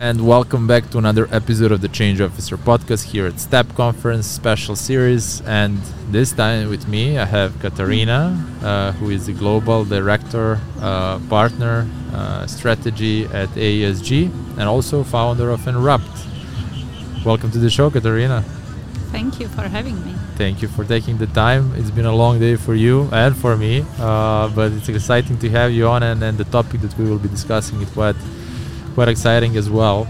And welcome back to another episode of the Change Officer podcast here at STEP Conference special series. And this time with me, I have Katarina, uh, who is the global director, uh, partner, uh, strategy at AESG, and also founder of Enrupt. Welcome to the show, Katarina. Thank you for having me. Thank you for taking the time. It's been a long day for you and for me, uh, but it's exciting to have you on, and, and the topic that we will be discussing is quite quite exciting as well.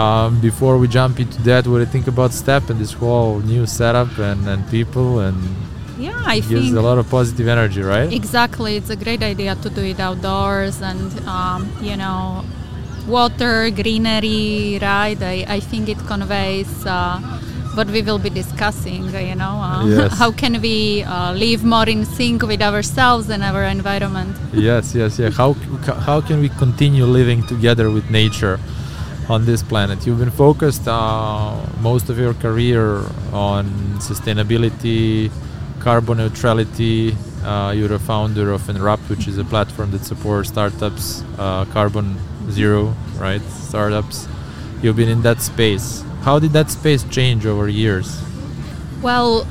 Um, before we jump into that, what do you think about Step and this whole new setup and, and people and yeah, I gives think a lot of positive energy, right? exactly. It's a great idea to do it outdoors and um, you know, water, greenery, right? I, I think it conveys. Uh, what we will be discussing, you know, uh, Yes. how can we uh, live more in sync with ourselves and our environment? yes, yes, yeah. How how can we continue living together with nature on this planet? You've been focused uh, most of your career on sustainability, carbon neutrality. Uh, you're a founder of Enrupt, which is a platform that supports startups, uh, carbon zero, right? Startups. You've been in that space. How did that space change over years? Well,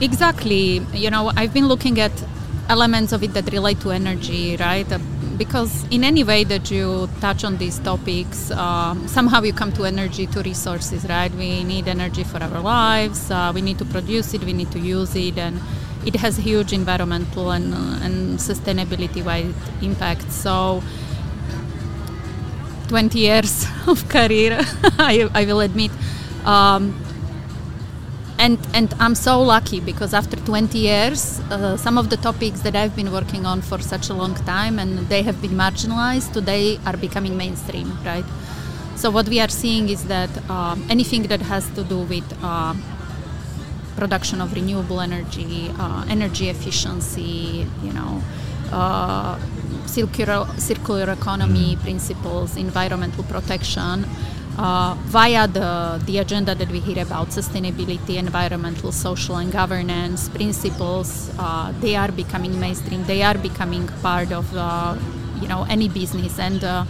exactly. You know, I've been looking at elements of it that relate to energy, right? Uh, because in any way that you touch on these topics, uh, somehow you come to energy, to resources, right? We need energy for our lives. Uh, we need to produce it. We need to use it, and it has huge environmental and, uh, and sustainability-wide impacts. So. 20 years of career, I, I will admit. Um, and and I'm so lucky because after 20 years, uh, some of the topics that I've been working on for such a long time and they have been marginalized today are becoming mainstream, right? So what we are seeing is that um, anything that has to do with uh, production of renewable energy, uh, energy efficiency, you know, uh, circular circular economy principles, environmental protection uh, via the, the agenda that we hear about sustainability, environmental, social, and governance principles, uh, they are becoming mainstream. They are becoming part of uh, you know any business, and uh,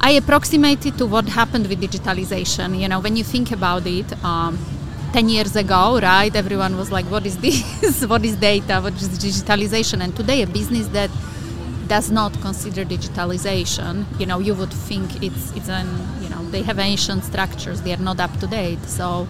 I approximate it to what happened with digitalization. You know, when you think about it. Um, 10 years ago, right, everyone was like, what is this? what is data? What is digitalization? And today, a business that does not consider digitalization, you know, you would think it's it's an you know they have ancient structures, they are not up to date. So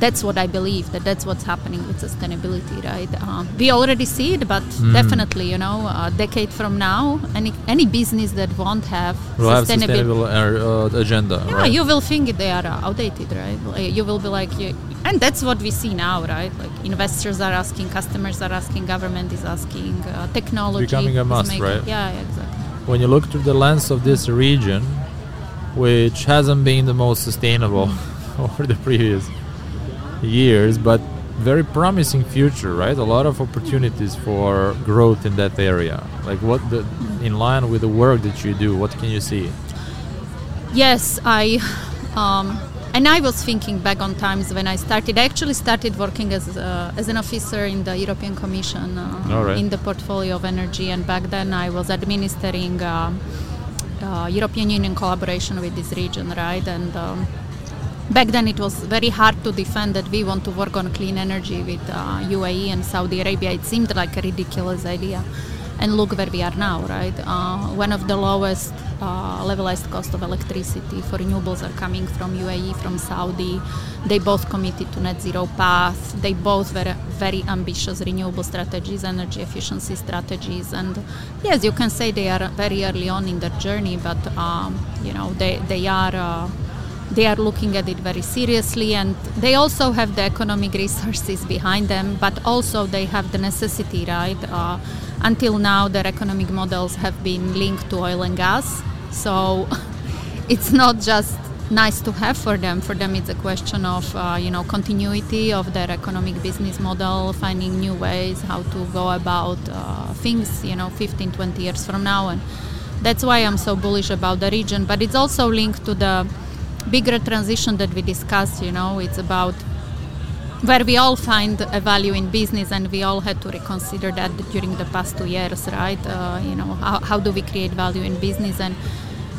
that's what I believe that that's what's happening with sustainability, right? Uh, we already see it, but definitely, you know, a decade from now, any any business that won't have We'll have sustainable uh, uh, agenda, yeah, right? you will think they are uh, outdated, right? Like, you will be like, you, and that's what we see now, right? Like investors are asking, customers are asking, government is asking, uh, technology Becoming a must, making- right? Yeah, yeah, exactly. when you look through the lens of this region, which hasn't been the most sustainable over the previous years, but very promising future, right? A lot of opportunities for growth in that area. Like what the in line with the work that you do, what can you see? Yes, I. Um, and I was thinking back on times when I started. I actually started working as uh, as an officer in the European Commission uh, right. in the portfolio of energy, and back then I was administering uh, uh, European Union collaboration with this region, right? And um, back then it was very hard to defend that we want to work on clean energy with uh, UAE and Saudi Arabia. It seemed like a ridiculous idea. And look where we are now, right? Uh, one of the lowest uh, levelized cost of electricity for renewables are coming from UAE, from Saudi. They both committed to net zero path. They both were very ambitious renewable strategies, energy efficiency strategies. And yes, you can say they are very early on in their journey, but um, you know they they are. Uh, they are looking at it very seriously and they also have the economic resources behind them but also they have the necessity right? Uh, until now their economic models have been linked to oil and gas so it's not just nice to have for them. For them it's a question of uh, you know continuity of their economic business model finding new ways how to go about uh, things you know 15 20 years from now and that's why i'm so bullish about the region. But it's also linked to the bigger transition that we discussed you know it's about where we all find a value in business and we all had to reconsider that during the past two years right uh, you know how, how do we create value in business and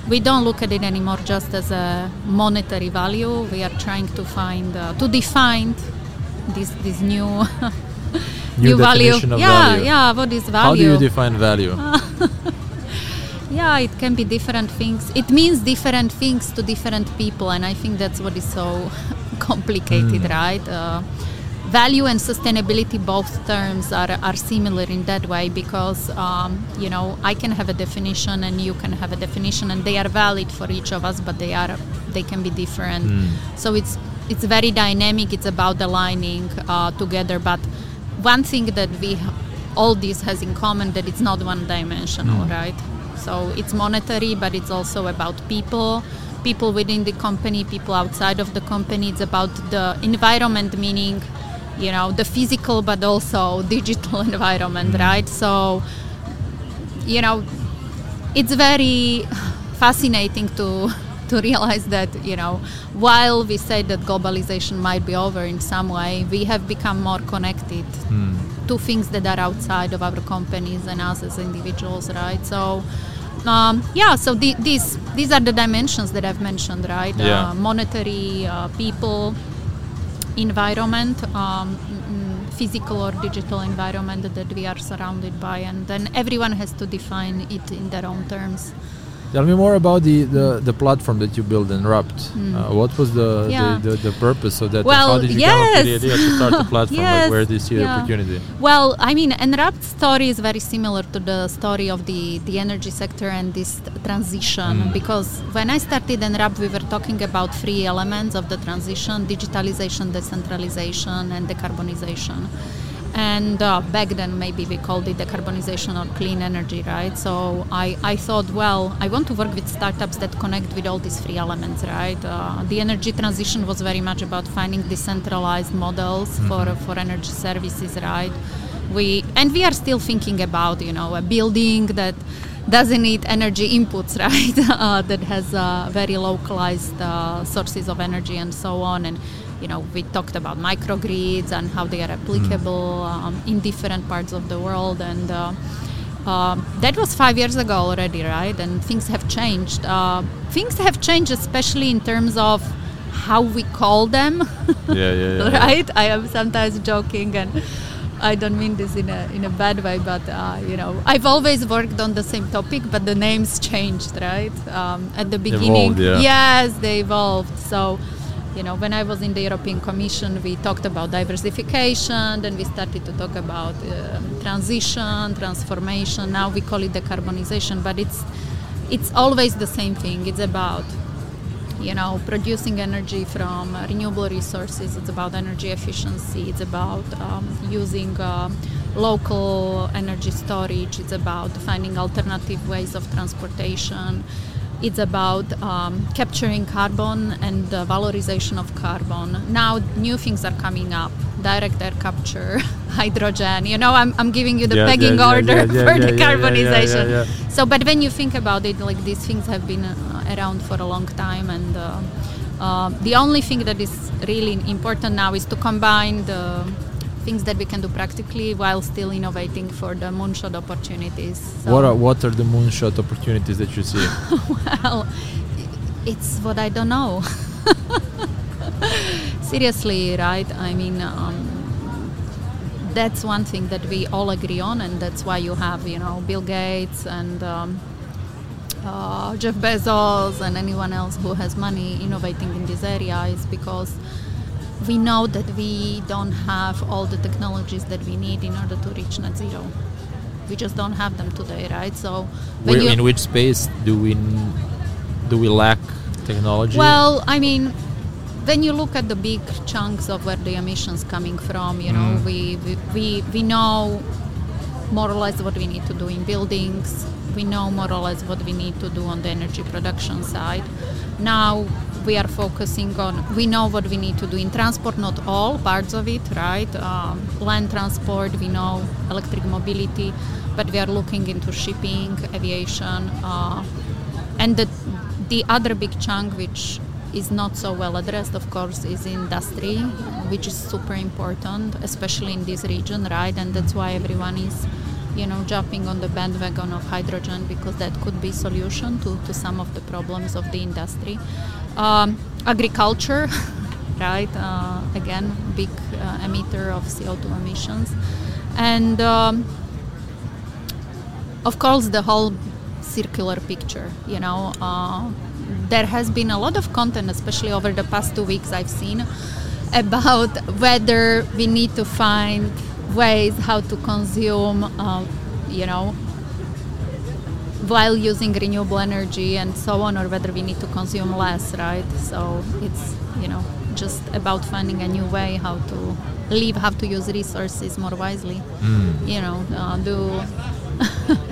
we don't look at it anymore just as a monetary value. We are trying to find uh, to define this this new New, value. definition of yeah, value. yeah. What is value? How do you define value? yeah, it can be different things. It means different things to different people, and I think that's what is so complicated, Mm. right? Uh, value and sustainability, both terms are, are similar in that way because um, you know I can have a definition and you can have a definition, and they are valid for each of us, but they are they can be different. Mm. So it's it's very dynamic. It's about aligning uh, together, but one thing that we all this has in common that it's not one dimensional, Mm. right? So it's monetary, but it's also about people, people within the company, people outside of the company. It's about the environment, meaning, you know, the physical, but also digital environment, right? So, you know, it's very fascinating to to realize that you know while we say that globalization might be over in some way we have become more connected Mm. to things that are outside of our companies and us as individuals right so um, yeah so the, these these are the dimensions that i've mentioned right Yeah. uh, monetary uh, people environment um, physical or digital environment that we are surrounded by and then everyone has to define it in their own terms Tell me more about the, the, the platform that you built Enrupt. Uh, what was the. Yeah. the, the, the purpose of that? Well, how did you come up with the idea to start the platform? Yes, Like where do you see the opportunity? Well, I mean, Enrupt story is very similar to the story of the, the energy sector and this transition Mm. because when I started Enrupt, we were talking about three elements of the transition digitalization, decentralization, and decarbonization. And uh, back then, maybe we called it decarbonization or clean energy, right? So I, I thought, well, I want to work with startups that connect with all these three elements, right? Uh, the energy transition was very much about finding decentralized models for, for energy services, right? We and we are still thinking about, you know, a building that doesn't need energy inputs, right? uh, that has uh, very localized uh, sources of energy and so on. And you know, we talked about microgrids and how they are applicable um, in different parts of the world. And uh, um, that was five years ago already, right? And things have changed. Uh, things have changed, especially in terms of how we call them. Yeah, yeah, yeah, yeah. right? I am sometimes joking and. I don't mean this in a in a bad way, but uh, you know, I've always worked on the same topic, but the names changed, right? Um, at the beginning, Evolved, yeah. yes, they evolved. So, you know, when I was in the European Commission, we talked about diversification, then we started to talk about um, transition, transformation. Now we call it decarbonization, but it's it's always the same thing. It's about you know producing energy from uh, renewable resources it's about energy efficiency it's about um, using uh, local energy storage it's about finding alternative ways of transportation it's about um, capturing carbon and the valorization of carbon. Now new things are coming up. Direct air capture hydrogen. You know i'm, I'm giving you the Yeah, pegging yeah, order yeah, for yeah, yeah. so, but when you think about it, like these things have been uh, around for a long time, and uh, uh, the only thing that is really important now is to combine the things that we can do practically while still innovating for the moonshot opportunities. So, What are, what are the moonshot opportunities that you see? well, it's what I don't know. Seriously, right? I mean, um, that's one thing that we all agree on, and that's why you have, you know, Bill Gates and um, uh, Jeff Bezos and anyone else who has money innovating in this area is because we know that we don't have all the technologies that we need in order to reach net zero. We just don't have them today, right? So when Where, you in which space do we do we lack technology? Well, I mean, when you look at the big chunks of where the emissions coming from, you know, Mm. we, we, we, we know more or less what we need to do in buildings. We know more or less what we need to do on the energy production side. Now we are focusing on, we know what we need to do in transport, not all parts of it, right? Um, land transport, we know electric mobility, but we are looking into shipping, aviation, uh, and the, the other big chunk, which is not so well addressed, of course, is industry, which is super important, especially in this region, right? And that's why everyone is, you know, jumping on the bandwagon of hydrogen because that could be solution to, to some of the problems of the industry. Um, agriculture, right? Uh, again, big uh, emitter of CO2 emissions, and um, of course the whole circular picture. You know, uh, there has been a lot of content, especially over the past two weeks, I've seen about whether we need to find ways how to consume, uh, you know, while using renewable energy and so on, or whether we need to consume less, right? So it's, you know, just about finding a new way how to live, how to use resources more wisely. Mm. You know, uh, do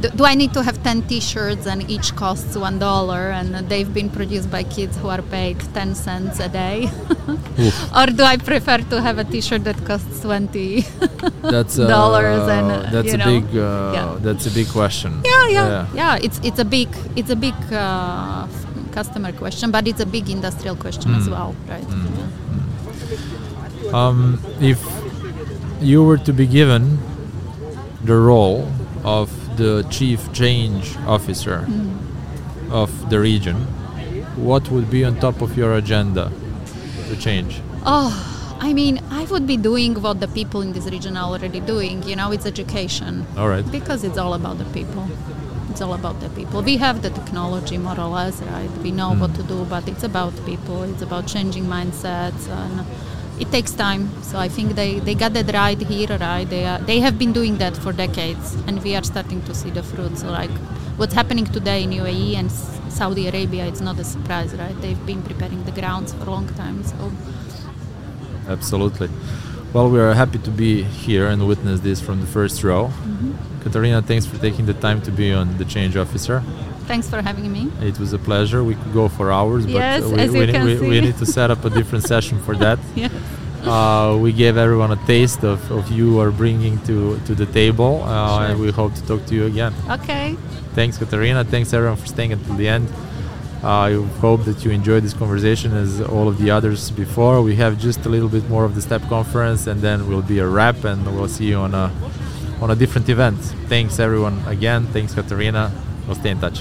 do I need to have 10 t-shirts and each costs one dollar? And they've been produced by kids who are paid 10 cents a day. Or do I prefer to have a t-shirt that costs 20 that's uh, dollars and uh, that's a know, big uh, yeah. that's a big question. Yeah, yeah yeah. yeah. It's it's a big it's a big uh, customer question but it's a big industrial question mm. as well right? Mm. Um, if you were to be given the role of the chief change officer mm. of the region, what would be on top of your agenda to change? Oh, I mean, I would be doing what the people in this region are already doing. You know, it's education. All right. Because it's all about the people. It's all about the people. We have the technology, more or less, right? We know mm. what to do, but it's about people. It's about changing mindsets and it takes time. So I think they, they got that right here, right? They are, they have been doing that for decades, and we are starting to see the fruits. So like what's happening today in UAE and Saudi Arabia, it's not a surprise, right? They've been preparing the grounds for a long time. So absolutely. Well, we are happy to be here and witness this from the first row. Mm-hmm. Katarina, thanks for taking the time to be on the change officer. Thanks for having me. It was a pleasure. We could go for hours, yes, but we, we, we, we, need to set up a different session for that. yes. Uh, we gave everyone a taste of, of you are bringing to, to the table, uh, sure. and we hope to talk to you again. Okay. Thanks, Katarina. Thanks, everyone, for staying until the end. Uh, I hope that you enjoyed this conversation as all of the others before. We have just a little bit more of the STEP conference, and then we'll be a wrap, and we'll see you on a on a different event. Thanks, everyone, again. Thanks, Katarina. We'll stay in touch.